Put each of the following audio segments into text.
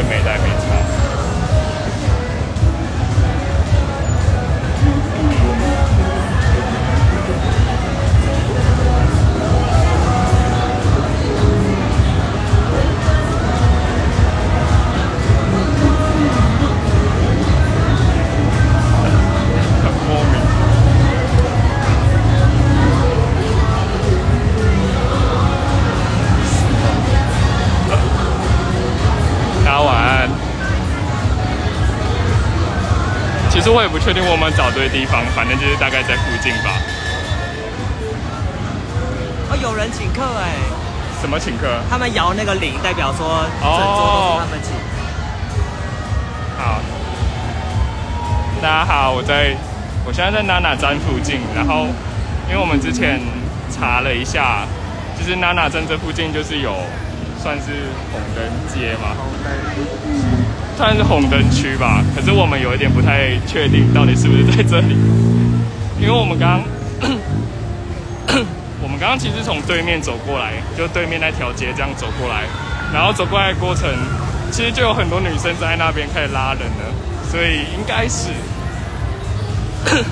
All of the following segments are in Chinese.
跟没戴没我也不确定我们找对地方，反正就是大概在附近吧。哦，有人请客哎，什么请客？他们摇那个铃，代表说整桌都是他们请。好，大家好，我在，我现在在娜娜站附近，然后因为我们之前查了一下，就是娜娜站这附近就是有算是红灯街嘛，算是红灯区吧，可是我们有一点不太确定到底是不是在这里，因为我们刚 我们刚刚其实从对面走过来，就对面那条街这样走过来，然后走过来的过程，其实就有很多女生在那边开始拉人了，所以应该是。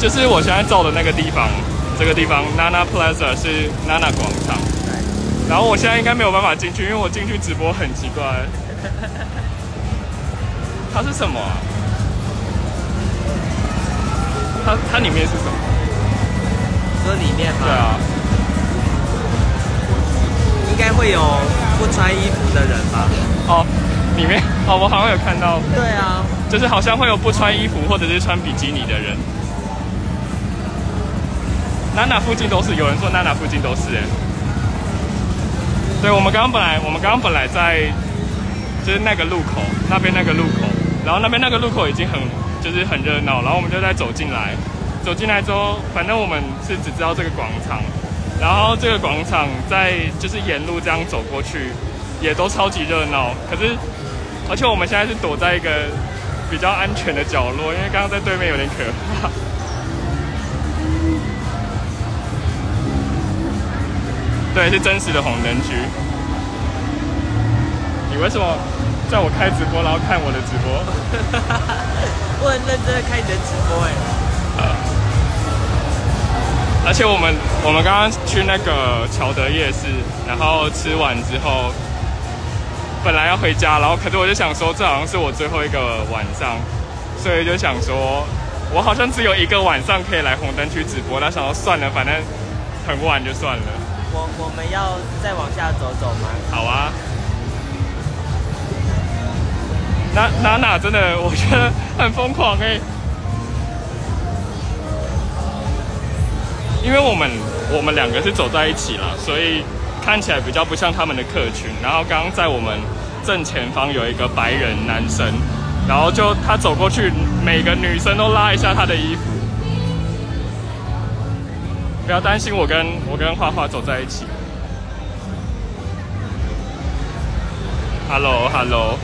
就是我现在照的那个地方，这个地方 Nana Plaza 是 Nana 广场，然后我现在应该没有办法进去，因为我进去直播很奇怪。它是什么啊？它它里面是什么？说里面吗？对啊，应该会有不穿衣服的人吧？哦，里面哦，我好像有看到，对啊，就是好像会有不穿衣服或者是穿比基尼的人。娜娜附近都是，有人说娜娜附近都是，哎，对，我们刚刚本来我们刚刚本来在就是那个路口那边那个路口，然后那边那个路口已经很就是很热闹，然后我们就在走进来，走进来之后，反正我们是只知道这个广场，然后这个广场在就是沿路这样走过去，也都超级热闹，可是而且我们现在是躲在一个比较安全的角落，因为刚刚在对面有点可怕。对，是真实的红灯区。你为什么在我开直播，然后看我的直播？我很认真的看你的直播哎。而且我们我们刚刚去那个乔德夜市，然后吃完之后，本来要回家，然后可是我就想说，这好像是我最后一个晚上，所以就想说，我好像只有一个晚上可以来红灯区直播，那想说算了，反正很晚就算了。我我们要再往下走走吗？好啊。娜娜娜真的，我觉得很疯狂哎、因为我们我们两个是走在一起了，所以看起来比较不像他们的客群。然后刚刚在我们正前方有一个白人男生，然后就他走过去，每个女生都拉一下他的衣服。不要担心，我跟我跟画画走在一起。Hello，Hello，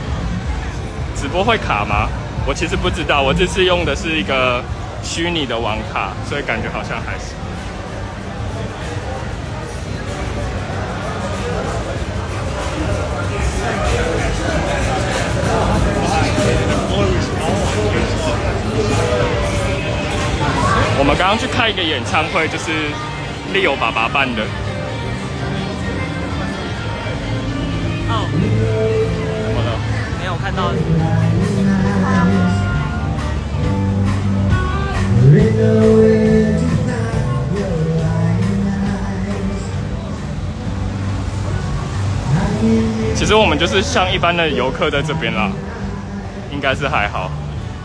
直播会卡吗？我其实不知道，我这次用的是一个虚拟的网卡，所以感觉好像还是。我们刚刚去看一个演唱会，就是 Leo 爸爸办的。哦，怎么了？没有看到。其实我们就是像一般的游客在这边啦，应该是还好。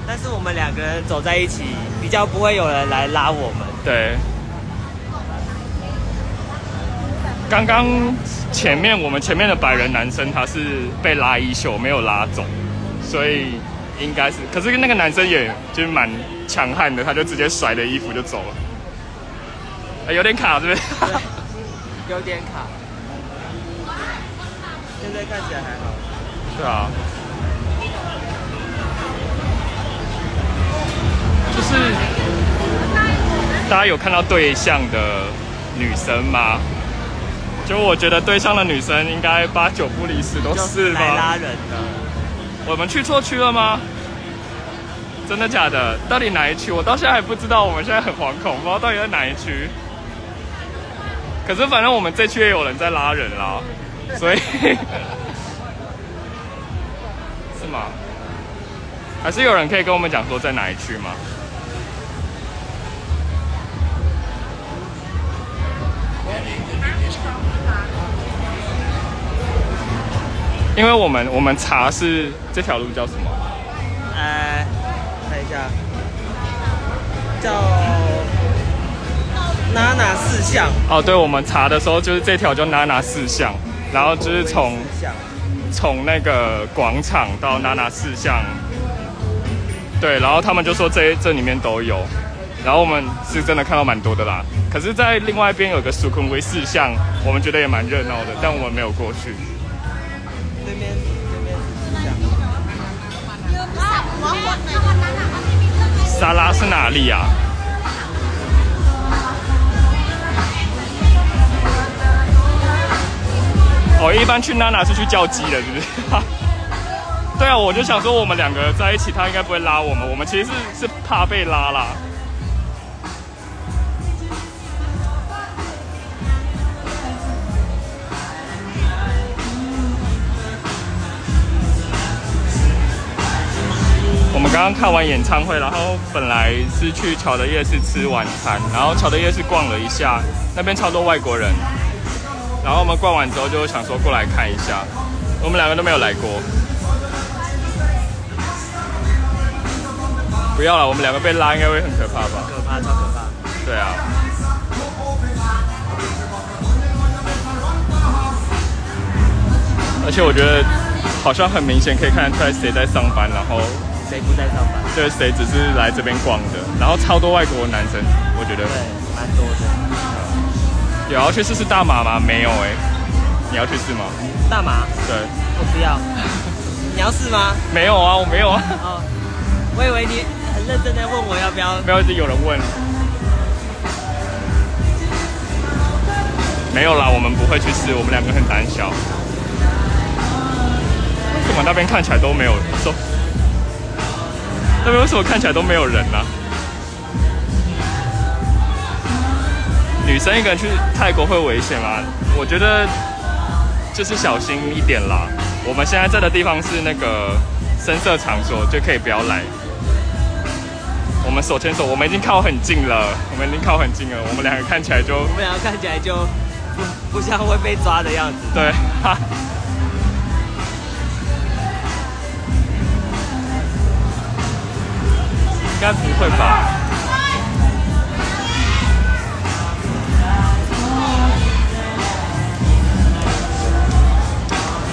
但是我们两个人走在一起，比较不会有人来拉我们。对，刚刚前面我们前面的白人男生他是被拉衣袖，没有拉走，所以应该是，可是那个男生也就是蛮强悍的，他就直接甩了衣服就走了。哎有点卡，是不是？有点卡。现在看起来还好。对啊，就是大家有看到对象的女生吗？就我觉得对象的女生应该八九不离十都是来拉。人的。我们去错区了吗？真的假的？到底哪一区？我到现在还不知道。我们现在很惶恐，不知道到底在哪一区。可是反正我们这区也有人在拉人啦，所以 是吗？还是有人可以跟我们讲说在哪一区吗？因为我们我们查是这条路叫什么？呃，看一下，叫娜娜四巷。哦，对，我们查的时候就是这条叫娜娜四巷，然后就是从从那个广场到娜娜四巷，对，然后他们就说这这里面都有，然后我们是真的看到蛮多的啦。可是，在另外一边有个苏坤威四巷，我们觉得也蛮热闹的，但我们没有过去。对面对面。沙拉是哪里啊？哦，一般去娜娜是去叫鸡的，是不是？对啊，我就想说我们两个在一起，他应该不会拉我们，我们其实是是怕被拉啦。刚刚看完演唱会，然后本来是去巧的夜市吃晚餐，然后巧的夜市逛了一下，那边超多外国人，然后我们逛完之后就想说过来看一下，我们两个都没有来过。不要了，我们两个被拉应该会很可怕吧？可怕，超可怕。对啊。而且我觉得好像很明显可以看得出来谁在上班，然后谁不在上班？就是谁只是来这边逛的，然后超多外国男生，我觉得对，蛮多的。有要去试试大麻吗？没有哎、你要去试吗？大麻，对，我不要。你要试吗？没有啊，我没有啊，哦，我以为你很认真的问我要不要。没有，一直有人问。没有啦，我们不会去试，我们两个很胆小。为什么那边看起来都没有说？那边为什么看起来都没有人呢、女生一个人去泰国会危险吗？我觉得就是小心一点啦。我们现在在的地方是那个深色场所，就可以不要来。我们手牵手，我们已经靠很近了，我们已经靠很近了。我们两个看起来就我们两个看起来就不不像会被抓的样子。对，哈。该不会吧？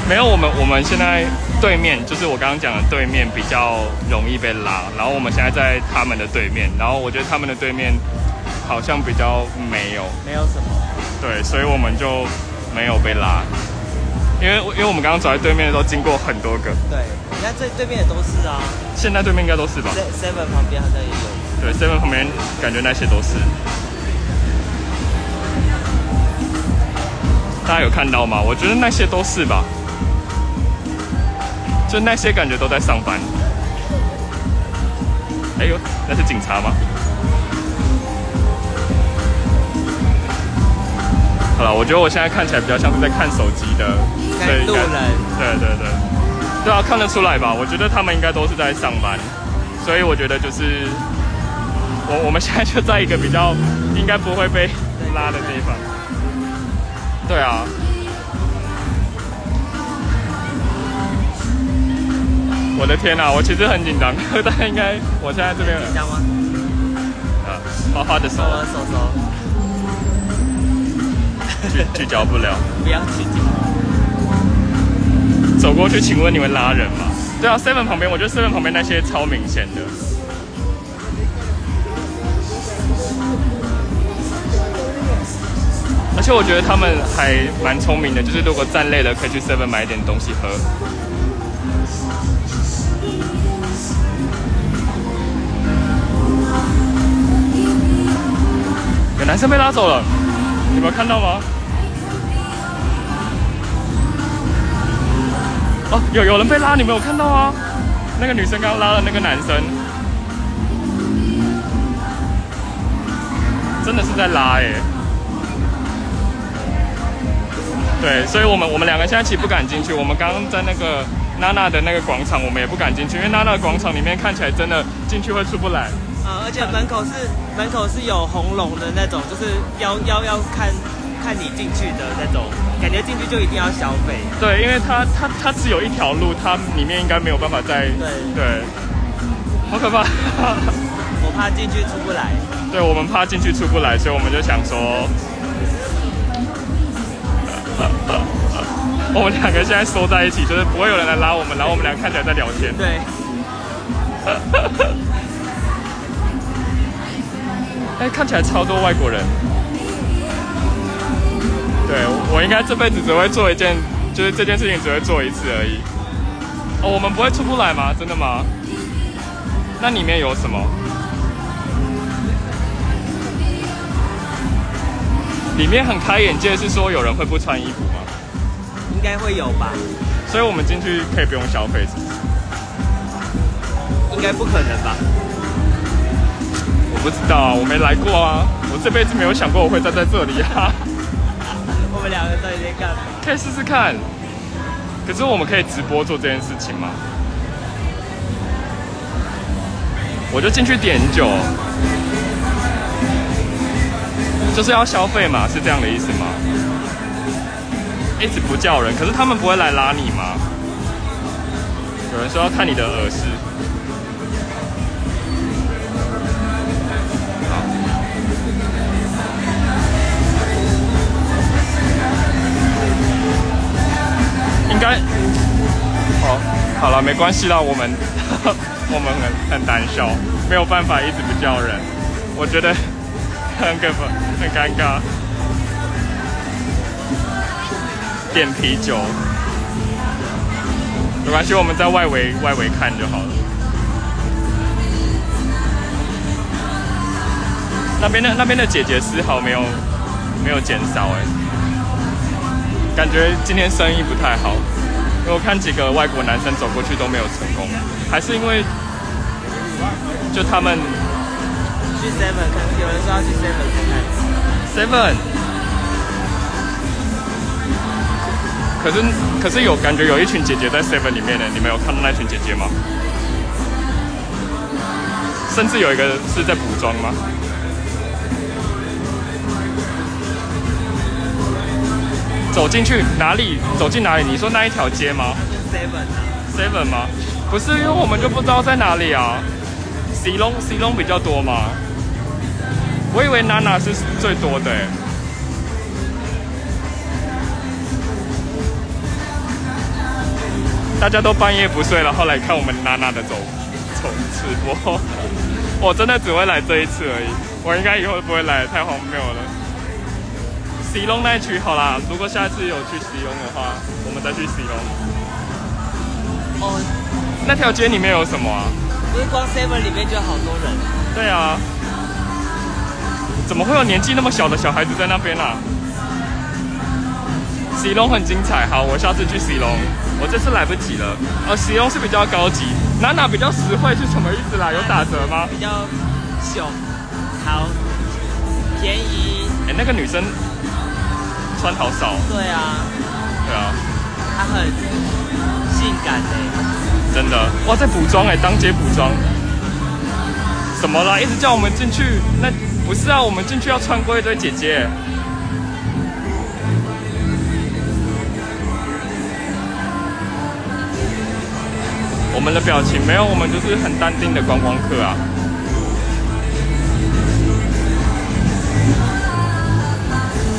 没有，我们我们现在对面就是我刚刚讲的对面比较容易被拉，然后我们现在在他们的对面，然后我觉得他们的对面好像比较没有，没有什么。对，所以我们就没有被拉，因为因为我们刚刚走在对面的时候经过很多个，对，你看这对面也都是啊现在对面应该都是吧？，Se-，Seven 旁边好像也有。对，seven 旁边感觉那些都是。大家有看到吗？我觉得那些都是吧，就那些感觉都在上班。哎呦，那是警察吗？好了，我觉得我现在看起来比较像是在看手机的，看所以路人对对对，对啊，看得出来吧？我觉得他们应该都是在上班，所以我觉得就是我我们现在就在一个比较应该不会被拉的地方。对啊。我的天呐、我其实很紧张，但应该我现在这边紧张吗？啊，花花的手我的手手聚聚焦不了。不要去紧。走过去，请问你们拉人吗？对啊，seven 旁边，我觉得 seven 旁边那些超明显的。而且我觉得他们还蛮聪明的，就是如果站累了，可以去 seven 买点东西喝。有男生被拉走了，你们看到吗？哦，有有人被拉，你没有看到啊？那个女生刚拉了那个男生，真的是在拉哎。对，所以我们我们两个现在其实不敢进去。我们刚刚在那个娜娜的那个广场，我们也不敢进去，因为娜娜广场里面看起来真的进去会出不来。啊，而且门口是门口是有红龙的那种，就是要要要看看你进去的那种，感觉进去就一定要消费。对，因为它它它只有一条路，它里面应该没有办法再对对，好可怕。我怕进去出不来。对，我们怕进去出不来，所以我们就想说，我们两个现在缩在一起，就是不会有人来拉我们，然后我们俩看起来在聊天。对，哎，看起来超多外国人。应该这辈子只会做一件，就是这件事情只会做一次而已。哦，我们不会出不来吗？真的吗？那里面有什么？里面很开眼界，是说有人会不穿衣服吗？应该会有吧？所以我们进去可以不用消费，是不是？应该不可能吧？我不知道啊，我没来过啊，我这辈子没有想过我会站在这里啊。我们两个在这边干嘛？可以试试看。可是我们可以直播做这件事情吗？我就进去点酒，就是要消费嘛，是这样的意思吗？一直不叫人，可是他们不会来拉你吗？有人说要看你的耳饰。好，了，没关系啦，我们 我们很很胆小，没有办法一直不叫人，我觉得 很可怕，很尴尬。点啤酒，没关系，我们在外围外围看就好了。那边的那边的姐姐丝毫没有没有减少哎。感觉今天生意不太好，我看几个外国男生走过去都没有成功，还是因为就他们去 Seven 看，有人说要去 Seven 看。Seven，可是可是有感觉有一群姐姐在 Seven 里面呢，你们有看到那群姐姐吗？甚至有一个是在补妆吗？走进去哪里？走进哪里？你说那一条街吗 Seven 啊，？Seven 吗？不是，因为我们就不知道在哪里啊。C 龙 C 龙比较多嘛，我以为娜娜是最多的欸。大家都半夜不睡，然后来看我们娜娜的走走直播。我真的只会来这一次而已，我应该以后不会来，太荒谬了。西龙那一区好啦，如果下次有去西龙的话，我们再去西龙。哦，那条街里面有什么啊？不是光 Seven 里面就好多人，对啊，怎么会有年纪那么小的小孩子在那边啊？西龙很精彩，好，我下次去西龙。我这次来不及了。呃，西龙是比较高级，娜娜比较实惠，是什么意思啦？有打折吗？比较小，好便宜。哎、那个女生穿好少，对啊，对啊，她很性感诶。真的，哇，在补妆哎，当街补妆。怎么啦？一直叫我们进去，那不是啊，我们进去要穿过一堆姐姐。我们的表情没有，我们就是很淡定的观光客啊。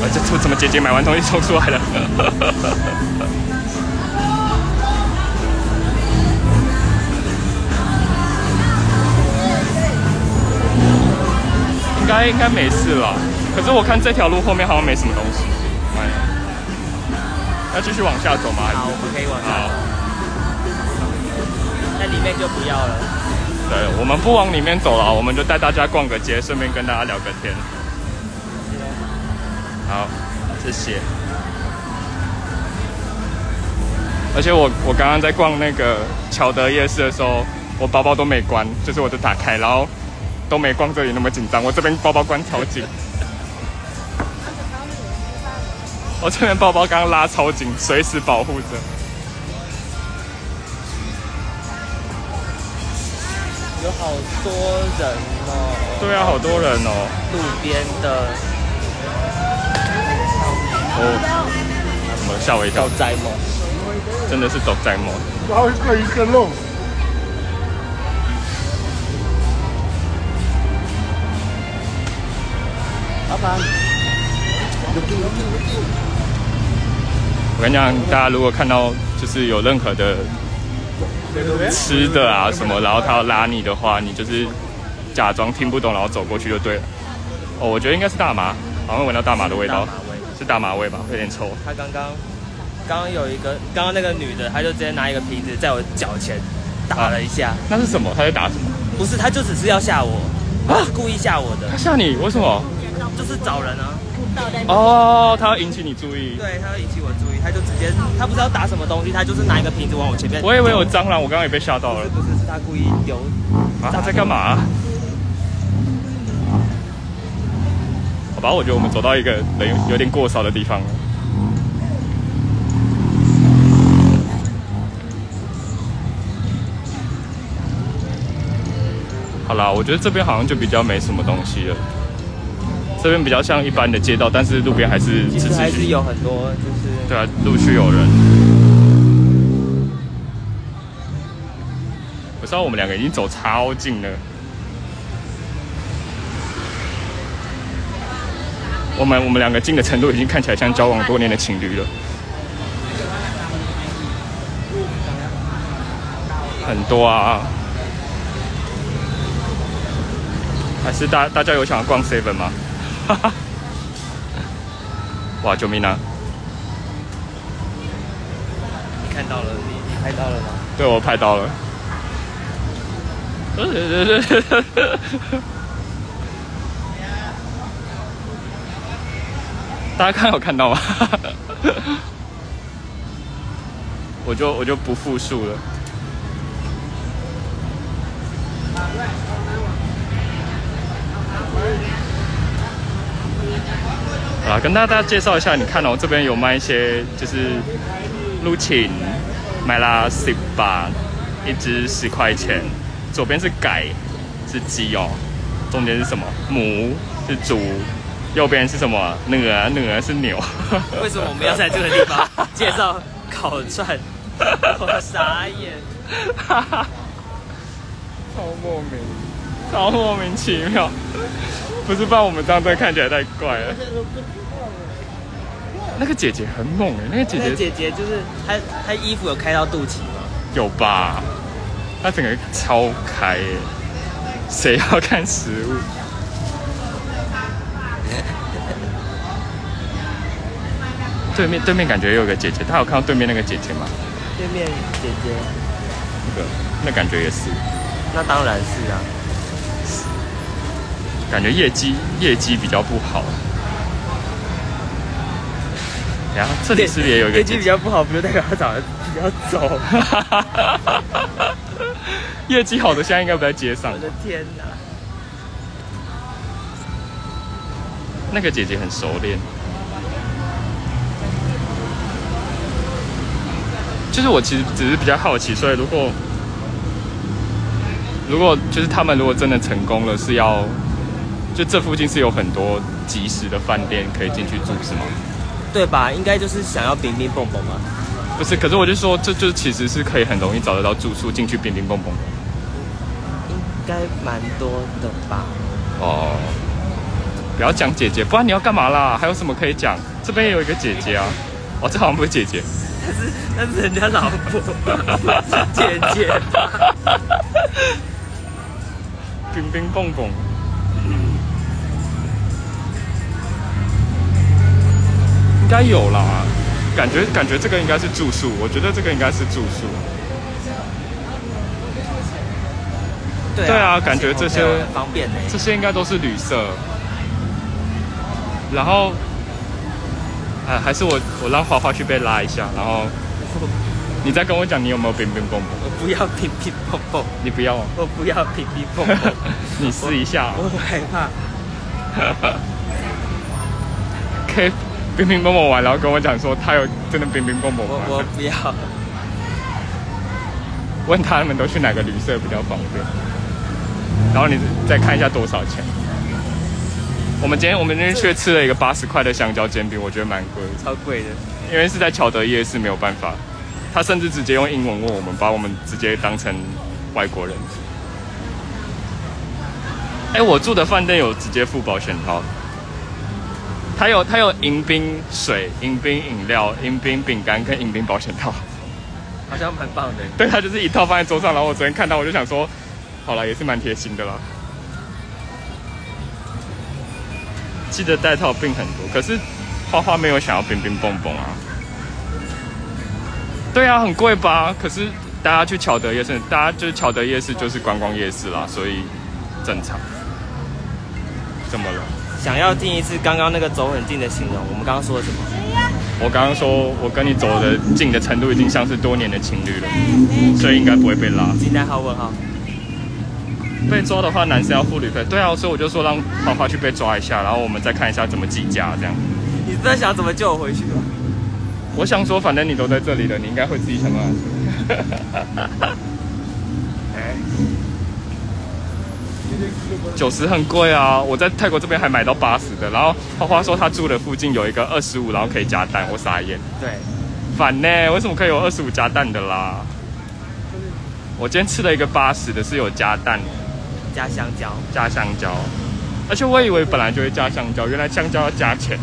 呃，这怎么姐姐买完东西冲出来了？应该应该没事了。可是我看这条路后面好像没什么东西。哎，要继续往下走吗？好，我们可以往下走。那里面就不要了。对，我们不往里面走了，我们就带大家逛个街，顺便跟大家聊个天。好，谢谢。而且我我刚刚在逛那个乔德夜市的时候，我包包都没关，就是我就打开，然后都没逛这里那么紧张。我这边包包关超紧，我这边包包刚刚拉超紧，随时保护着。有好多人哦。对啊，好多人哦。路边的哦，什么吓我一跳。真的是斗在梦。然后这一个肉，老板，我跟你讲，大家如果看到就是有任何的吃的啊什么，然后他要拉你的话，你就是假装听不懂，然后走过去就对了。哦，我觉得应该是大麻，好像闻到大麻的味道是大马味吧，有点臭。他刚刚刚刚有一个，刚刚那个女的，她就直接拿一个瓶子在我脚前打了一下，那是什么？她在打什么？不是，她就只是要吓我，啊故意吓我的她，吓你？为什么？就是找人啊。哦，他要引起你注意。对，她要引起我注意，她就直接，她不知道打什么东西，她就是拿一个瓶子往我前面。我以为有蟑螂，我刚刚也被吓到了不是。不是，是她故意丢。啊，他在干嘛、好吧，我觉得我们走到一个人有有点过少的地方了。好啦，我觉得这边好像就比较没什么东西了。这边比较像一般的街道，但是路边还是其实还是持续有很多，就是对啊，陆续有人。我知道我们两个已经走超近了。我们我们两个近的程度已经看起来像交往多年的情侣了。很多啊，还是大大家有想要逛 seven 吗？哈哈，哇，救命啊！你看到了，你你拍到了吗？对我拍到了。大家看有看到吗？我就我就不复述了。啊，跟大家介绍一下，你看哦，这边有卖一些就是陆芹，买啦十八，一只十块钱。左边是改，是鸡哦，中间是什么？母是猪，右边是什么？鹅，鹅是牛。为什么我们要在这个地方 介绍烤串？我傻眼。超莫名，超莫名其妙。不是，不然我们这样子看起来太怪了。那个姐姐很猛哎，那个姐那个姐姐姐就是她，她衣服有开到肚脐吗？有吧？她整个超开耶，谁要看食物？对面对面感觉有个姐姐，她有看到对面那个姐姐吗？对面姐姐，那个那感觉也是，那当然是啊。感觉业绩业绩比较不好。然后这里是不是也有一个业绩比较不好，不就代表她长得比较丑？业绩好的现在应该不在街上我。的天哪！那个姐姐很熟练，就是我其实只是比较好奇，所以如果如果就是他们如果真的成功了，是要就这附近是有很多即时的饭店可以进去住是吗？对吧？应该就是想要冰冰蹦蹦嘛。不是，可是我就说这就其实是可以很容易找得到住宿进去冰冰蹦蹦的应该蛮多的吧？哦。不要讲姐姐，不然你要干嘛啦？还有什么可以讲？这边也有一个姐姐啊。哦，这好像不是姐姐，但是那是人家老婆，姐姐吧。冰冰蹦蹦。应该有啦，感觉感觉这个应该是住宿，我觉得这个应该是住宿。对对啊感觉这些。这些应该都是旅社。然后，哎，还是我我让花花去被拉一下，然后 你再跟我讲你有没有冰冰蹦蹦？我不要乒乒蹦蹦，你不要哦，我不要乒乒乓乓，你试一下哦。我害怕。可以冰冰蹦蹦玩，然后跟我讲说他有真的冰冰蹦蹦我吗？我不要。问他们都去哪个旅社比较方便，然后你再看一下多少钱。我们今天我们今天去吃了一个八十块的香蕉煎饼，我觉得蛮贵的，超贵的。因为是在巧德夜市，没有办法。他甚至直接用英文问我们，把我们直接当成外国人。哎、我住的饭店有直接付保险套，他有它有迎宾水、迎宾饮料、迎宾饼干跟迎宾保险套。好像蛮棒的。对，他就是一套放在桌上，然后我昨天看到，我就想说，好了，也是蛮贴心的啦。记得带套病很多，可是花花没有想要冰冰蹦蹦啊。对啊，很贵吧？可是大家去巧德夜市，大家就是巧德夜市就是观光夜市啦，所以正常。怎么了？想要听一次刚刚那个走很近的形容，我们刚刚说了什么？我刚刚说我跟你走的近的程度已经像是多年的情侣了，所以应该不会被拉。惊叹号问号。被抓的话，男生要付旅费。对啊，所以我就说让花花去被抓一下，然后我们再看一下怎么计价这样。你是在想怎么救我回去吗？我想说，反正你都在这里了，你应该会自己想办法。哎，九十很贵啊！我在泰国这边还买到八十的，然后花花说她住的附近有一个二十五，然后可以加蛋，我傻眼。对，反呢？为什么可以有二十五加蛋的啦？我今天吃了一个八十的，是有加蛋加香蕉。加香蕉，而且我以为本来就会加香蕉，原来香蕉要加钱，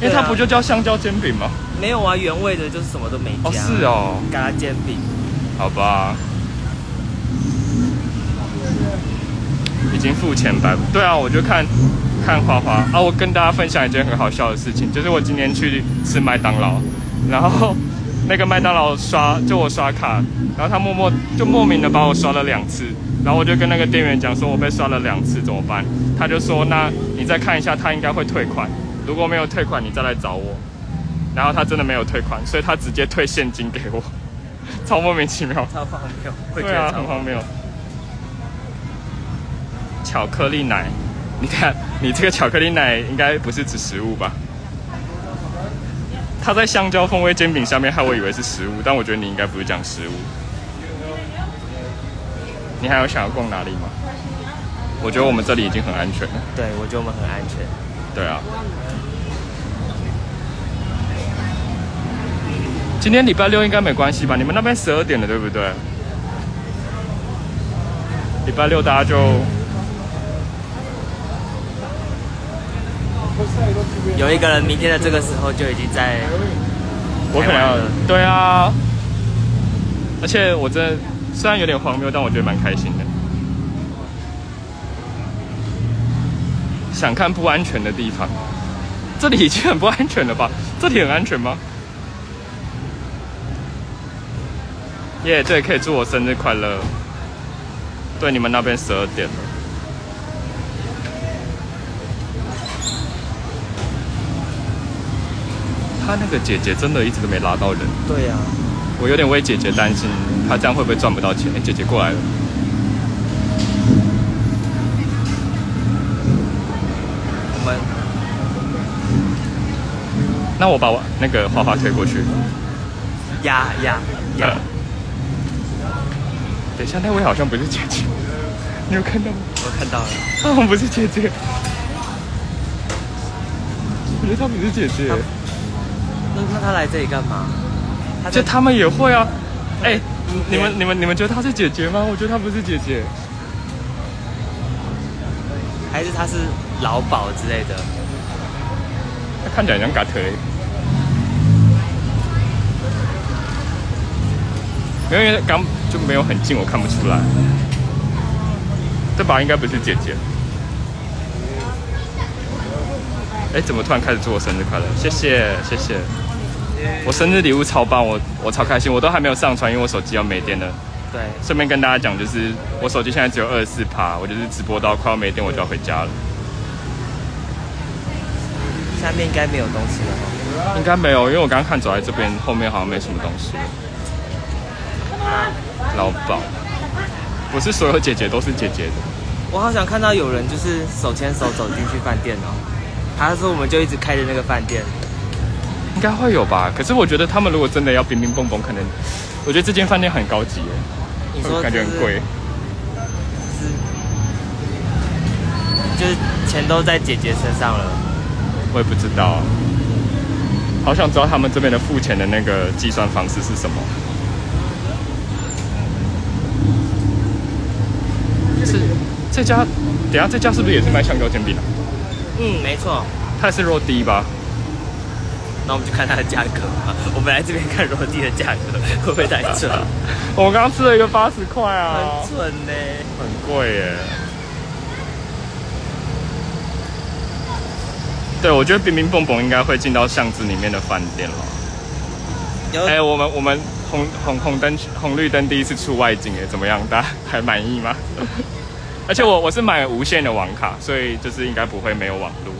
因为它不就叫香蕉煎饼吗？没有啊，原味的就是什么都没加。哦，是。哦，嘎煎饼。好吧，已经付钱吧？对啊，我就看看花花啊。我跟大家分享一件很好笑的事情，就是我今天去吃麦当劳，然后 那个麦当劳刷就我刷卡，然后他默默就莫名的把我刷了两次，然后我就跟那个店员讲说我被刷了两次怎么办？他就说那你再看一下，他应该会退款，如果没有退款你再来找我。然后他真的没有退款，所以他直接退现金给我，超莫名其妙。超荒谬。会觉对啊，得超很荒谬。巧克力奶，你看，你这个巧克力奶应该不是指食物吧？它在香蕉风味煎饼下面，害我以为是食物，但我觉得你应该不是讲食物。你还有想要逛哪里吗？我觉得我们这里已经很安全了。对，我觉得我们很安全。对啊。今天礼拜六应该没关系吧？你们那边十二点了，对不对？礼拜六大家就有一个人明天的这个时候就已经在我可能要对啊，而且我真的虽然有点荒谬，但我觉得蛮开心的。想看不安全的地方，这里已经很不安全了吧？这里很安全吗？耶、对，可以祝我生日快乐。对，你们那边十二点了。他那个姐姐真的一直都没拉到人，对呀、我有点为姐姐担心，她这样会不会赚不到钱？哎、姐姐过来了。我们那我把我那个花花推过去。呀呀呃呀，等一下，那位好像不是姐姐，你有看到吗？我看到了，她好像不是姐姐。我觉得她不是姐姐，那那他来这里干嘛？就他们也会啊。哎、你们你们你们觉得她是姐姐吗？我觉得她不是姐姐。还是她是老鸨之类的？她看起来很像嘎特。没有，因为刚就没有很近，我看不出来。这把应该不是姐姐。哎，怎么突然开始祝我生日快乐？谢谢，谢谢。我生日礼物超棒，我我超开心，我都还没有上传，因为我手机要没电了。对，顺便跟大家讲，就是我手机现在只有二十四趴，我就是直播到快要没电，我就要回家了。下面应该没有东西了哦。应该没有，因为我刚刚看走在这边后面好像没什么东西。老鸨，不是所有姐姐都是姐姐的。我好想看到有人就是手牵手走进去饭店哦。他说我们就一直开着那个饭店。应该会有吧？可是我觉得他们如果真的要冰冰蹦蹦，可能我觉得这间饭店很高级耶，你说感觉很贵。是，就是钱都在姐姐身上了。我也不知道，好想知道他们这边的付钱的那个计算方式是什么。是这家，等下这家是不是也是卖香蕉煎饼的？嗯，没错。它也是肉低吧？那我们就看它的价格嘛。我们来这边看罗地的价格会不会太 蠢？我刚刚吃了一个八十块啊，很准呢，很贵耶。对，我觉得冰冰蹦蹦应该会进到巷子里面的饭店了。哎，我们我们红红红灯红绿灯第一次出外景哎，怎么样？大家还满意吗？而且我我是买无线的网卡，所以就是应该不会没有网络。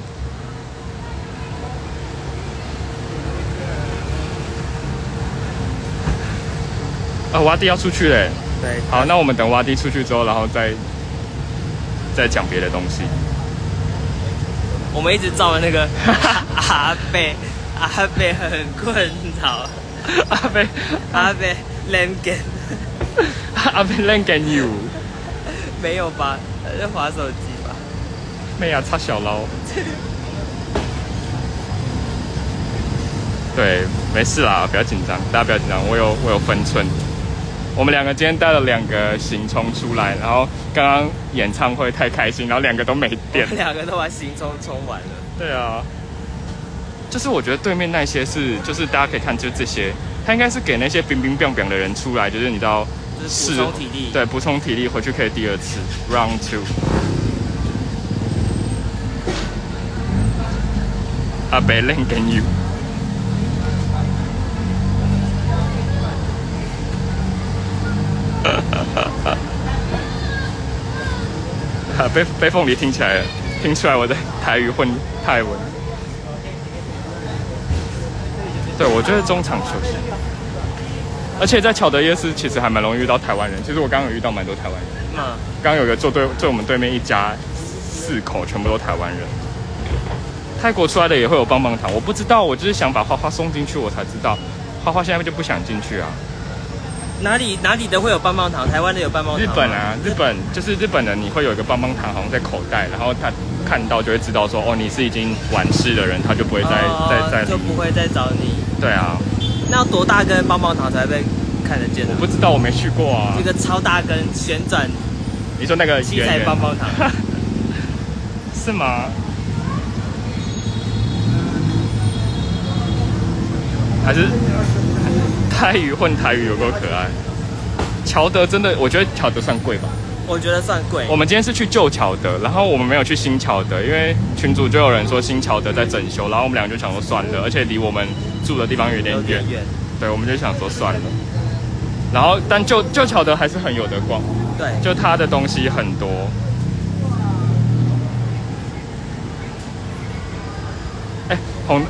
啊，挖地要出去嘞！对，好，那我们等挖地出去之后，然后再再讲别的东西。我们一直照着那个 阿贝，阿贝很困扰，阿贝阿贝 Langen，阿贝 Langen you，没有吧？在划手机吧？没有，擦小捞。对，没事啦，不要紧张，大家不要紧张，我有我有分寸。我们两个今天带了两个行充出来，然后刚刚演唱会太开心，然后两个都没电，两个都把行充充完了。对啊，就是我觉得对面那些是，就是大家可以看，就这些，他应该是给那些冰冰冰冰的人出来，就是你知道，补充体力，对，补充体力，回去可以第二次 round two。阿贝 link you。被被凤梨听起来，听出来我在台语混泰文。对，我觉得中场休息。而且在巧德夜市，其实还蛮容易遇到台湾人。其实我刚刚有遇到蛮多台湾人。嗯。刚刚有个坐对坐我们对面一家四口，全部都台湾人。泰国出来的也会有棒棒糖，我不知道，我就是想把花花送进去，我才知道。花花现在就不想进去啊。哪里哪里的会有棒棒糖？台湾的有棒棒糖。日本啊，日本就是日本的，你会有一个棒棒糖，好像在口袋，然后他看到就会知道说，哦，你是已经完事的人，他就不会再再再就不会再找你。对啊。那要多大根棒棒糖才被看得见？我不知道，我没去过啊。一个超大根旋转，你说那个七彩棒棒糖 是吗？还是？台语混台语有多可爱，乔德真的，我觉得乔德算贵吧？我觉得算贵。我们今天是去旧乔德，然后我们没有去新乔德，因为群主就有人说新乔德在整修，然后我们两个就想说算了，而且离我们住的地方有点远，对，我们就想说算了。然后，但旧旧乔德还是很有得逛，对，就它的东西很多。哎，红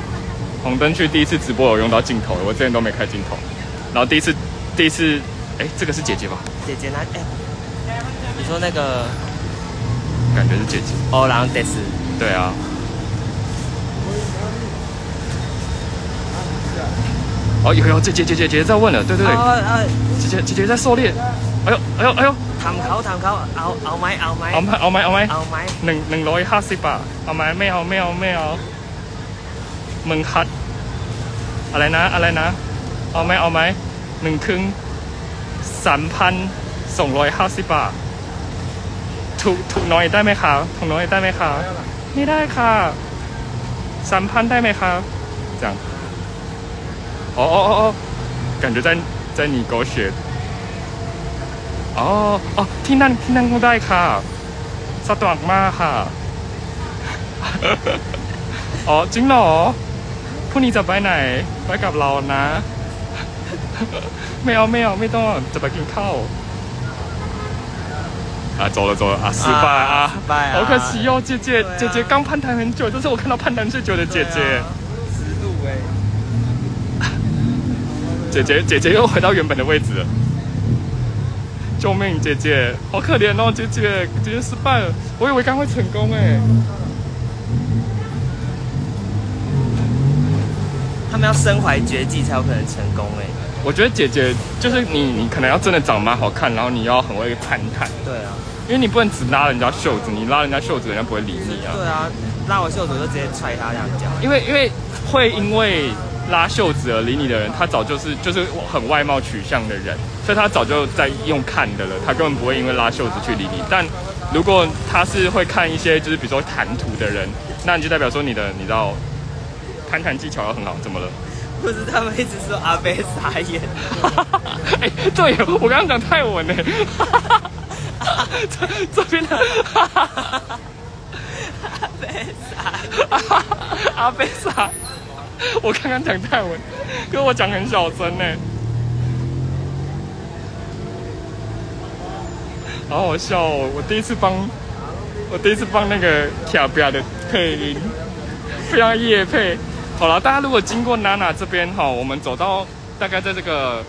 红灯区第一次直播有用到镜头，我之前都没开镜头。然后第一次，第一次，哎，这个是姐姐吧？姐姐呢？哎，你说那个，感觉是姐姐。哦，然后得是。对啊。哦，有有，姐姐姐姐姐在问了，对对对。姐姐姐姐在狩猎。哎呦哎呦哎呦！探口探口，เอาเอาไหมเอาไหมเอาไหมเอาไหมเอาไหมเอาไหมหนึ่งหนึ่งร้อยห้าสิบบาทเอาไหมไม่เอาไม่เอาไม่เอามึงคัดอะไรนะอะไรนะ เอาไหมเอาไหมหนึ่งครึ่งสามพันสองร้อยห้าสิบบาทถูกถูกน้อยได้ไหมคะถูกน้อยได้ไหมคะไม่ได้ค่ะสามพันได้ไหมคะ这样哦哦哦哦感觉在在你狗血哦哦ที่นั่นที่นั่นก็ได้ค่ะสะดวกมากค่ะอ๋อจริงเหรอพรุ่งนี้จะไปไหนไปกับเรานะ ไม่เอาไม่เอาไม่ต้องจะไปกินข้าว 啊，走了走了啊，失败啊，失败啊好可惜哦，姐姐、对啊姐姐刚攀谈很久，这是我看到攀谈最久的姐姐，对啊十度哎，姐姐姐姐又回到原本的位置了，救命，姐姐，好可怜哦，姐姐姐姐失败了，我以为刚会成功哎，他们要身怀绝技才有可能成功哎。 我觉得姐姐就是你，你可能要真的长蛮好看，然后你要很会攀谈，对啊，因为你不能只拉人家袖子，你拉人家袖子，人家不会理你啊。对啊，拉我袖子我就直接踹他这样讲。因为因为会因为拉袖子而理你的人，他早就是就是很外貌取向的人，所以他早就在用看的了，他根本不会因为拉袖子去理你。但如果他是会看一些就是比如说谈吐的人，那你就代表说你的你知道攀谈技巧要很好，怎么了？不是他们一直说阿贝傻眼，哎、对我刚刚讲泰文呢，这 这边的。阿贝傻眼，阿贝傻，我刚刚讲泰文，可是我讲很小声呢，好好笑哦！我第一次帮，我第一次帮那个卡比亚的配音，非常夜配。好了，大家如果经过娜娜这边哈，我们走到大概在这个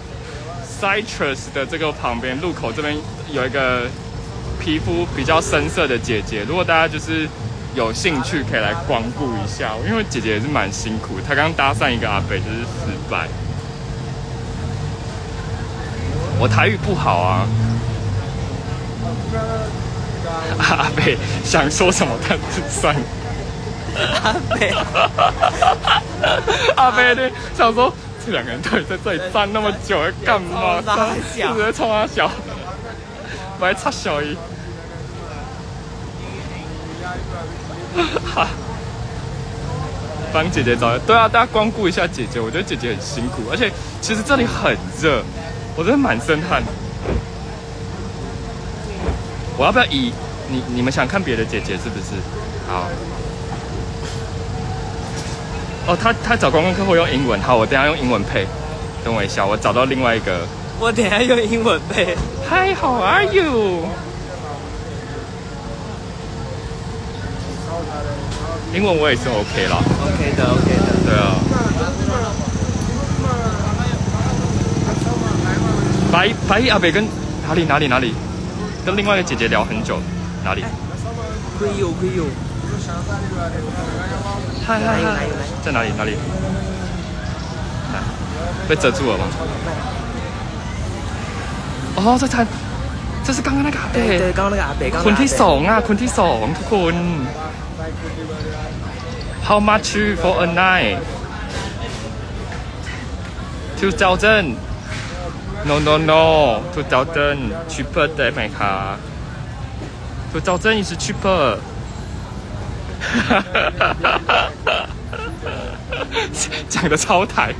Citrus 的这个旁边路口这边有一个皮肤比较深色的姐姐，如果大家就是有兴趣，可以来光顾一下，因为姐姐也是蛮辛苦，她刚搭讪一个阿北就是失败。我台语不好啊，阿北想说什么，但是算了。阿贝，阿飞呢，想说这两个人到底在这里站那么久，在干嘛？一直在冲他笑，我还插小姨。哈，帮姐姐找对啊，大家光顾一下姐姐，我觉得姐姐很辛苦，而且其实这里很热，我真的满身汗。我要不要以你你们想看别的姐姐是不是？好。哦，他他找观光客户用英文，好，我等下用英文配。等我一下，我找到另外一个。我等下用英文配。Hi, how are you？英文我也是 OK 啦。OK 的，OK 的。对啊。白白阿北跟哪里哪里哪里，跟另外一个姐姐聊很久，哪里？可以有，可以有。嗨嗨有来嗨有来，在哪里哪里？哪被遮住了吗？哦，这才，这是刚刚那个阿对对，北，刚刚那个阿北，刚刚 คน 那个阿 ที่ 北 สองอ่ะคนที่สองทุกคน How much for a night? Two thousand. No no no. Two thousand cheaper ได้ไหมคะ Two thousand is cheaper. 哈哈哈！哈哈哈哈！讲的超台。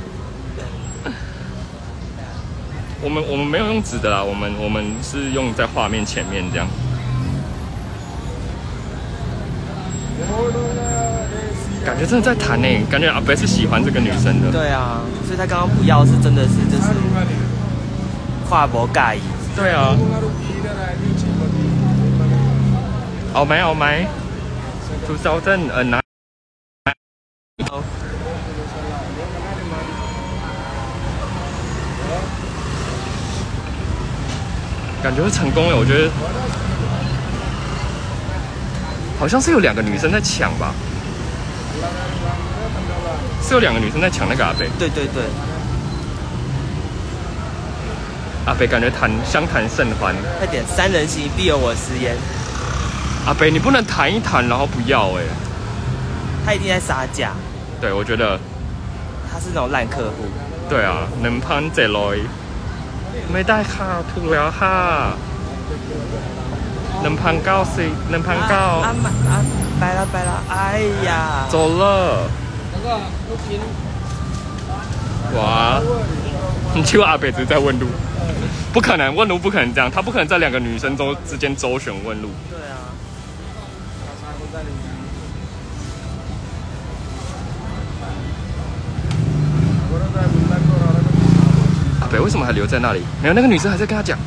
我们我们没有用纸的啦，我们我们是用在画面前面这样。感觉真的在谈诶，感觉阿北是喜欢这个女生的。对啊，所以他刚刚不要是真的是就是跨博盖。对啊。哦没好没。就是要在嗯哪里感觉会成功了我觉得。好像是有两个女生在抢吧。是有两个女生在抢那个阿贝。对对对。阿贝感觉谈相谈甚欢。快点三人行必有我师焉。阿北，你不能谈一谈然后不要哎、他一定在杀价。对，我觉得他是那种烂客户。对啊，能攀这来，没带卡吐了哈，能攀高？能攀高？拜了拜了，哎呀，走了。哇，你去阿北，只是在问路，不可能问路，不可能这样，他不可能在两个女生中之间周旋问路。对啊。阿北为什么还留在那里？没有，那个女生还在跟他讲。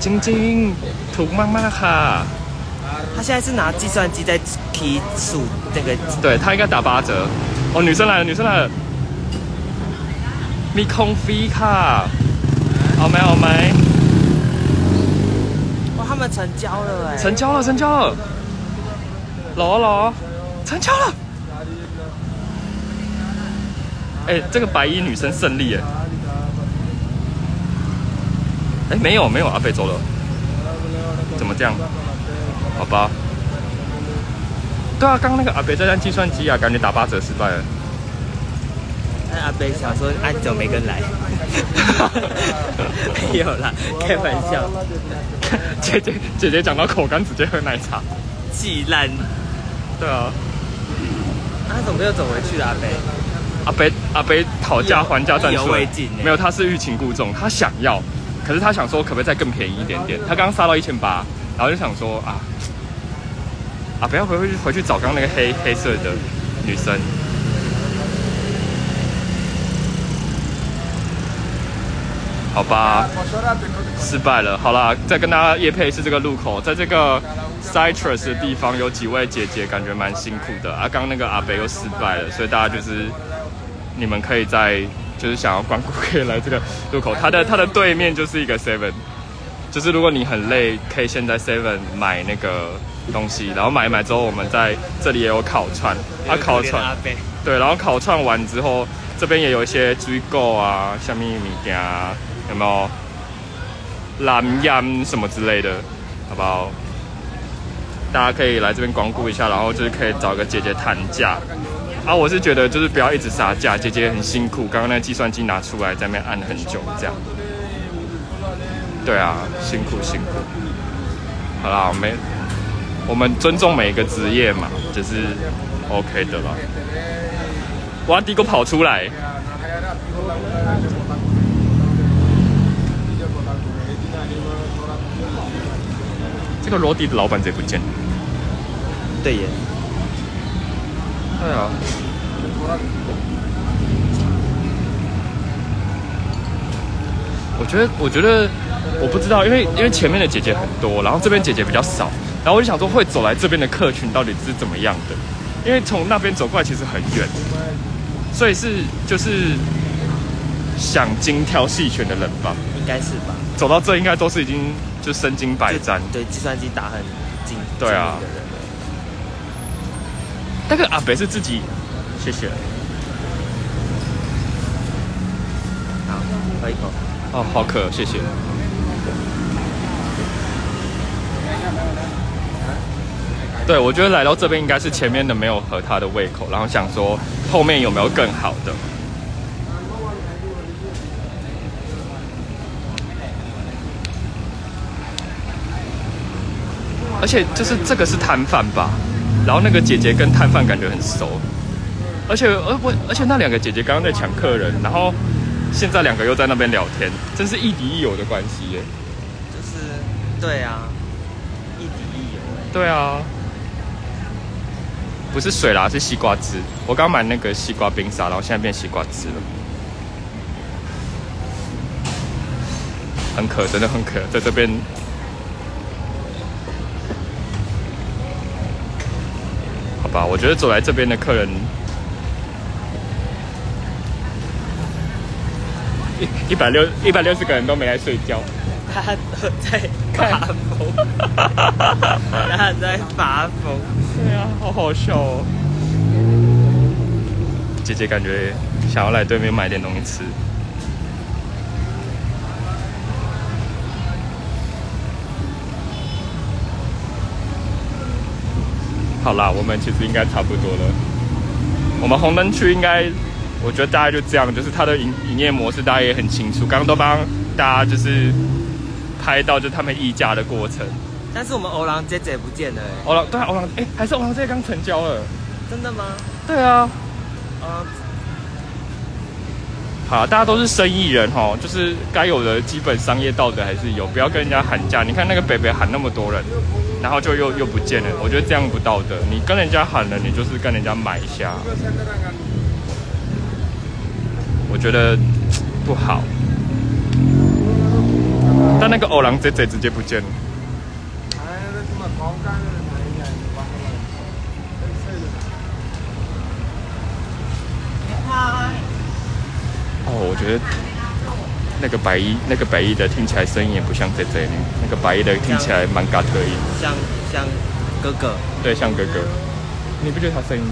晶晶ถูกมากๆค่ะ。他现在是拿计算机在 key 数那个，对他应该打八折。哦，女生来了，女生来了。มี空飞ค่ะเอาไหมเอาไหม哇，他 们成交了哎！成交了，成交了。老啊老啊，成交了。哎，这个白衣女生胜利哎。哎，没有没有，阿北走了。怎么这样？好吧。对啊，刚刚那个阿北在按计算机啊，感觉打八折失败了。那阿北想说按久没跟来，没有啦，开玩笑。姐姐姐姐讲到口干，直接喝奶茶，气烂。对啊。他怎么又走回去了？阿北？阿北阿北讨价还价战术，没有，他是欲擒故纵，他想要，可是他想说可不可以再更便宜一点点？他刚刚杀到一千八，然后就想说啊啊，不要回回去回去找刚刚那个黑黑色的女生。好吧，失败了。好啦，再跟大家夜配是这个路口，在这个 Citrus 的地方有几位姐姐，感觉蛮辛苦的。啊，刚那个阿北又失败了，所以大家就是你们可以在就是想要光顾可以来这个路口，它的它的对面就是一个 Seven，就是如果你很累，可以先在 Seven 买那个东西，然后买一买之后，我们在这里也有烤串，啊烤串，对，然后烤串完之后，这边也有一些追购啊，下面物件。有没有蓝烟什么之类的，好不好？大家可以来这边光顾一下，然后就是可以找个姐姐谈价。啊，我是觉得就是不要一直杀价，姐姐很辛苦。刚刚那计算机拿出来在那边按很久，这样。对啊，辛苦辛苦。好啦，我们我们尊重每一个职业嘛，就是 OK 的啦。哇，第一个跑出来。这个罗迪的老板贼不见？对耶。对啊。我觉得，我觉得，我不知道，因为因为前面的姐姐很多，然后这边姐姐比较少，然后我就想说，会走来这边的客群到底是怎么样的？因为从那边走过来其实很远，所以是就是想精挑细选的人吧？应该是吧。走到这应该都是已经。就身经百战，对计算机打很精，对啊。那个阿北是自己，谢谢。好，喝一口。哦，好渴，谢谢。对，我觉得来到这边应该是前面的没有合他的胃口，然后想说后面有没有更好的。而且就是这个是摊贩吧，然后那个姐姐跟摊贩感觉很熟，而且而我而且那两个姐姐刚刚在抢客人，然后现在两个又在那边聊天，真是亦敌亦友的关系耶。就是对啊，亦敌亦友。对啊，不是水啦，是西瓜汁。我刚买那个西瓜冰沙，然后现在变西瓜汁了，很渴，真的很渴，在这边。吧，我觉得走来这边的客人一一百六一百六十个人都没来睡觉，他在发疯，他在发疯，对啊，好好笑哦。姐姐感觉想要来对面买点东西吃。好啦，我们其实应该差不多了。我们红灯区应该，我觉得大概就这样，就是它的营营业模式大家也很清楚。刚刚都帮大家就是拍到就他们议价的过程。但是我们欧郎姐姐不见了。欧郎对，欧郎哎，还是欧郎姐姐刚成交了。真的吗？对啊。啊。好，大家都是生意人哈，就是该有的基本商业道德还是有，不要跟人家喊价。你看那个北北喊那么多人。然后就又又不见了，我觉得这样不道德。你跟人家喊了，你就是跟人家买下，我觉得不好。但那个偶郎贼贼直接不见了。哦，我觉得那个白衣那个白衣的听起来声音也不像这这，那个白衣的听起来蛮嘎特音，像像哥哥，对，像哥哥。你不觉得他声音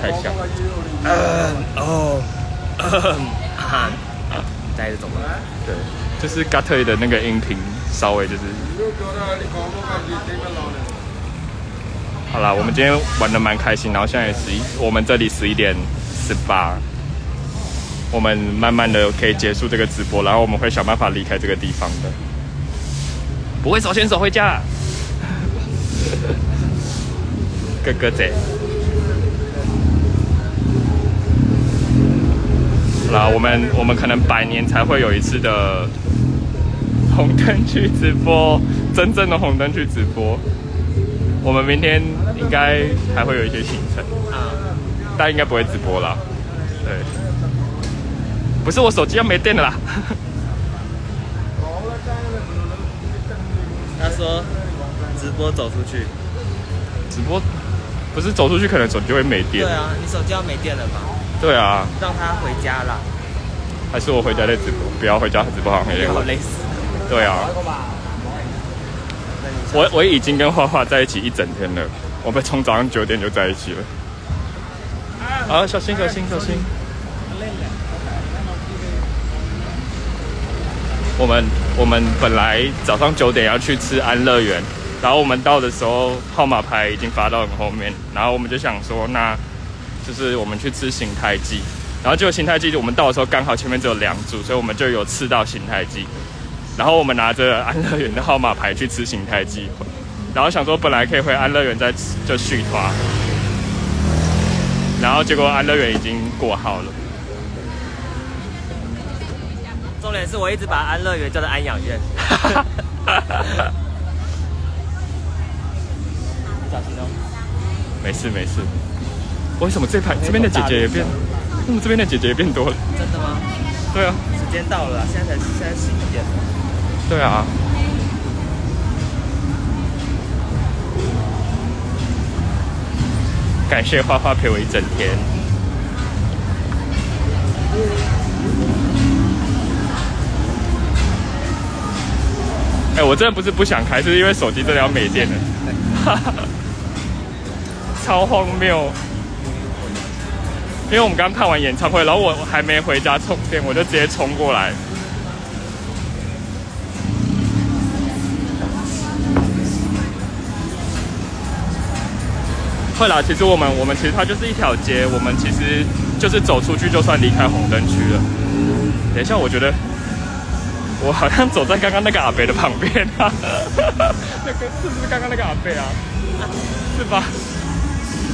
太像？嗯哦，啊啊，带着走吧。对，就是嘎特的那个音频稍微就是。好啦，我们今天玩的蛮开心，然后现在十一，我们这里十一点十八，我们慢慢的可以结束这个直播，然后我们会想办法离开这个地方的，不会手牵手回家。哥哥仔，好啦，我们我们可能百年才会有一次的红灯区直播，真正的红灯区直播。我们明天应该还会有一些行程，啊，但应该不会直播啦。对，不是我手机要没电了啦。他说直播走出去。直播不是走出去可能手机会没电对。啊，你手机要没电了吧？对啊，让他回家啦。还是我回家再直播，不要回家直播好像有点好累死。对啊，我我已经跟花花在一起一整天了，我们从早上九点就在一起了。啊，小心小心小心！我们我们本来早上九点要去吃安乐园，然后我们到的时候号码牌已经发到很后面，然后我们就想说，那就是我们去吃邢台记，然后结果邢台记我们到的时候刚好前面只有两组，所以我们就有吃到邢台记。然后我们拿着安乐园的号码牌去吃邢台记，然后想说本来可以回安乐园再吃就续团，然后结果安乐园已经过号了。重点是我一直把安乐园叫做安养院。小心哦。没事没事。为什么这排这边的姐姐也变？为什么这边的姐姐也变多了？真的吗？对啊，时间到了啊，现在才现在十一点。对啊。感谢花花陪我一整天。哎、我真的不是不想开，是因为手机真的要没电了，超荒谬。因为我们刚看完演唱会，然后我还没回家充电，我就直接冲过来。会啦，其实我们我们其实它就是一条街，我们其实就是走出去就算离开红灯区了。等一下，我觉得我好像走在刚刚那个阿伯的旁边啊，那个是不是刚刚那个阿伯啊？是吧？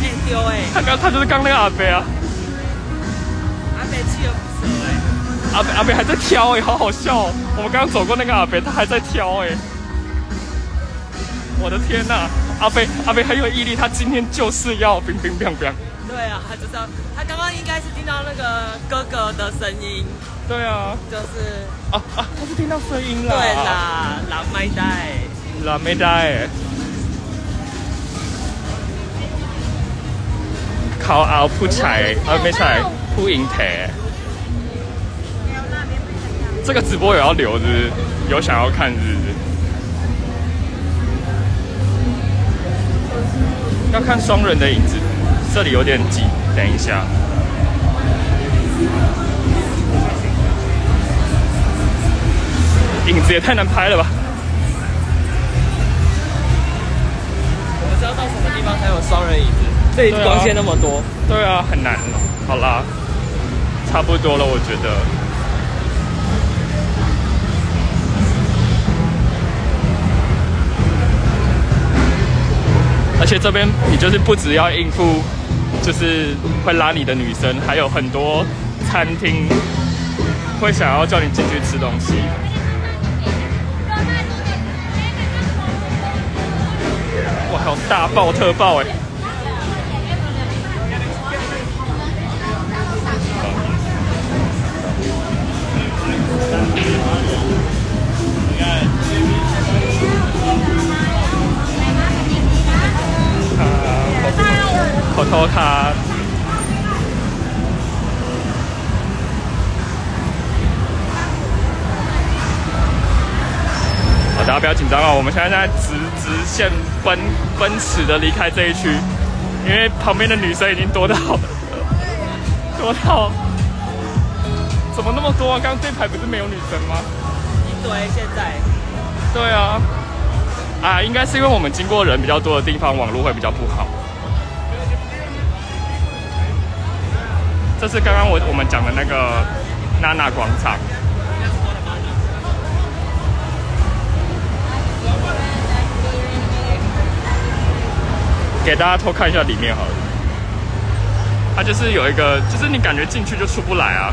哎丢哎，他刚他就是刚那个阿伯啊，阿北气得不舍哎。阿伯阿伯还在挑哎、好好笑哦！我们刚刚走过那个阿伯，他还在挑哎、我的天呐、阿伯阿伯很有毅力，他今天就是要冰冰冰冰。对啊，他就是要他刚刚应该是听到那个哥哥的声音，对啊，就是啊啊，他是听到声音了。对，啦，蓝麦带。啦没带。靠熬铺柴，啊没柴铺银台。这个直播有要留是不是？有想要看是不是？要看双人的影子，这里有点挤，等一下。影子也太难拍了吧！我们知道到什么地方才有双人椅子？这里光线那么多，对啊，很难。好啦，差不多了，我觉得。而且这边你就是不只要应付，就是会拉你的女生，还有很多餐厅会想要叫你进去吃东西。哇，好，大爆特爆哎！托卡。好，大家不要紧张哦，我们现在在直直线奔奔驰的离开这一区，因为旁边的女生已经多到多到，怎么那么多啊？刚刚这排不是没有女生吗？一堆现在。对啊，啊，应该是因为我们经过人比较多的地方，网络会比较不好。这是刚刚我我们讲的那个娜娜广场。给大家偷看一下里面好了，它就是有一个，就是你感觉进去就出不来啊。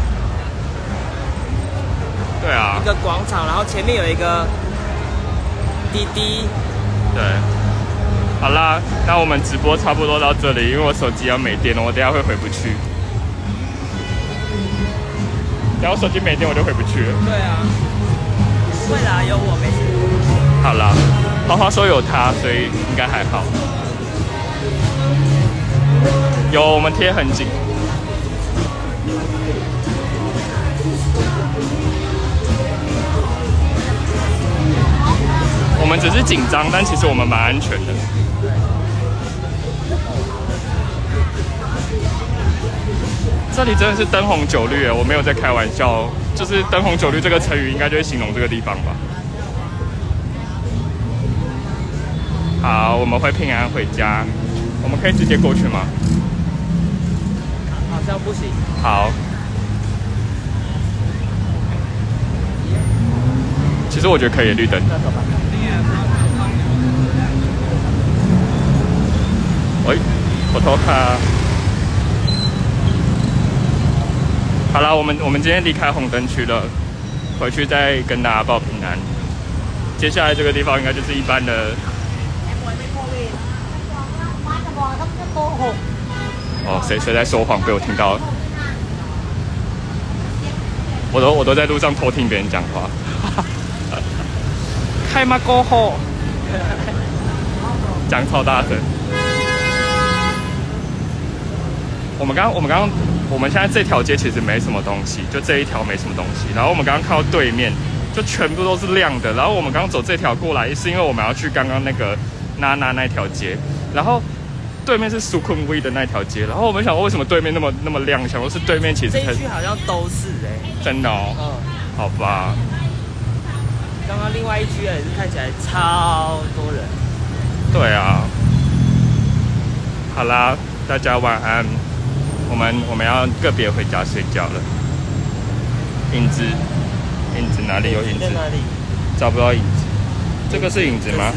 对啊一，个广场，然后前面有一个滴滴，对。好啦，那我们直播差不多到这里，因为我手机要没电了，我等下会回不去。等一下我手机没电，我就回不去了。对啊，不会啦，有我没事。好啦，花花说有他，所以应该还好。有，我们贴很紧。我们只是紧张，但其实我们蛮安全的。这里真的是灯红酒绿耶，我没有在开玩笑，就是灯红酒绿这个成语应该就是形容这个地方吧。好，我们会平安回家。我们可以直接过去吗？好像不行。好。其实我觉得可以，绿灯。那走吧。喂，我偷看。好了，我们我们今天离开红灯区了，回去再跟大家报平安。接下来这个地方应该就是一般的哦，谁谁在说谎被我听到了？我都我都在路上偷听别人讲话。开吗？过后讲超大声。我们刚我们刚刚我们现在这条街其实没什么东西，就这一条没什么东西。然后我们刚刚看到对面就全部都是亮的。然后我们刚刚走这条过来，是因为我们要去刚刚那个娜娜那条街。然后对面是苏坤威的那条街。然后我们想说为什么对面那么那么亮？想说是对面其实才这一区好像都是哎、真的哦。嗯，好吧，刚刚另外一区也是看起来超多人。对啊。好啦，大家晚安。我们我们要个别回家睡觉了。影子，影子哪里有影子在？哪里？找不到影子。这个是影子吗？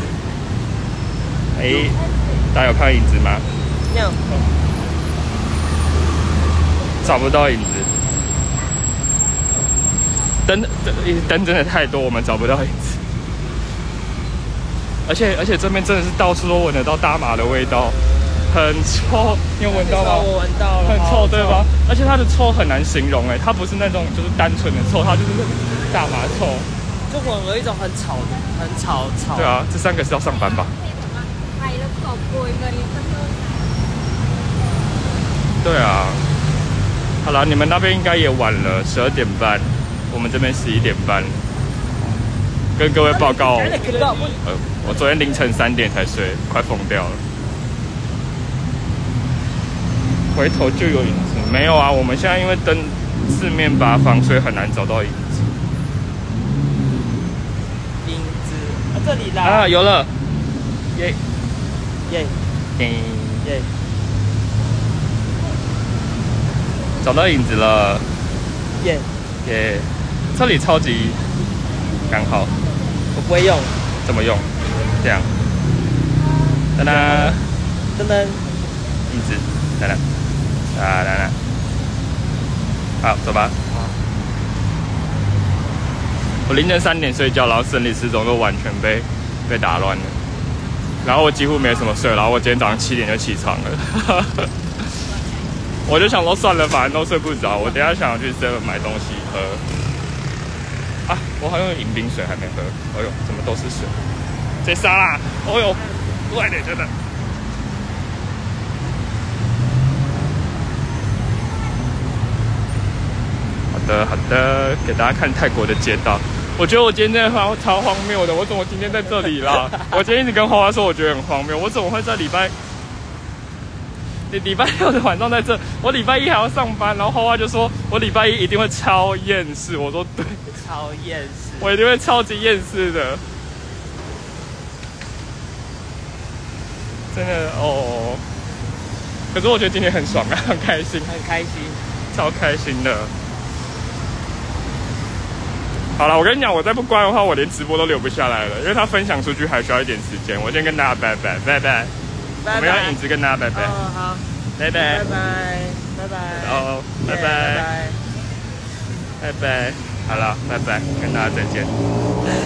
哎、大家有看到影子吗？那样，找不到影子。灯灯灯真的太多，我们找不到影子。而且而且这边真的是到处都闻得到大麻的味道，很臭，你有闻到吗？我闻到了，很臭，对吧？？而且它的臭很难形容，哎，它不是那种就是单纯的臭，它就是大麻臭。就混合一种很吵的、很吵吵。对，啊，这三个是要上班吧对啊。好了，你们那边应该也晚了，十二点半，我们这边十一点半。跟各位报告，呃，我昨天凌晨三点才睡，快疯掉了。回头就有影子，没有啊？我们现在因为灯四面八方，所以很难找到影子。影子啊，这里啦。啊，有了，耶耶耶，耶，找到影子了，耶！耶！这里超级刚好，我不会用。怎么用？这样，噔噔，噔噔，影子，哒哒，啊，来来，好，走吧。我凌晨三点睡觉，然后生理时钟都完全被被打乱了，然后我几乎没什么睡，然后我今天早上七点就起床了，我就想说算了，反正都睡不着，我等下想要去 seven 买东西喝。啊，我好像有饮冰水还没喝，哎呦，怎么都是水？这沙拉，哦呦，快点，真的。的，好的，给大家看泰国的街道。我觉得我今天真的超超荒谬的，我怎么今天在这里啦？我今天一直跟花花说，我觉得很荒谬，我怎么会在礼拜礼礼拜六的晚上在这？我礼拜一还要上班，然后花花就说我礼拜一一定会超厌世。我说对，超厌世。我一定会超级厌世的。真的哦，可是我觉得今天很爽啊，很开心，很开心。超开心的。好了，我跟你讲，我再不关的话，我连直播都留不下来了，因为他分享出去还需要一点时间。我先跟大家拜拜，拜拜。拜我们要影子跟大家拜拜，哦，好，拜拜拜。拜，拜拜。哦，拜耶拜，拜拜。好了，拜拜，跟大家再见。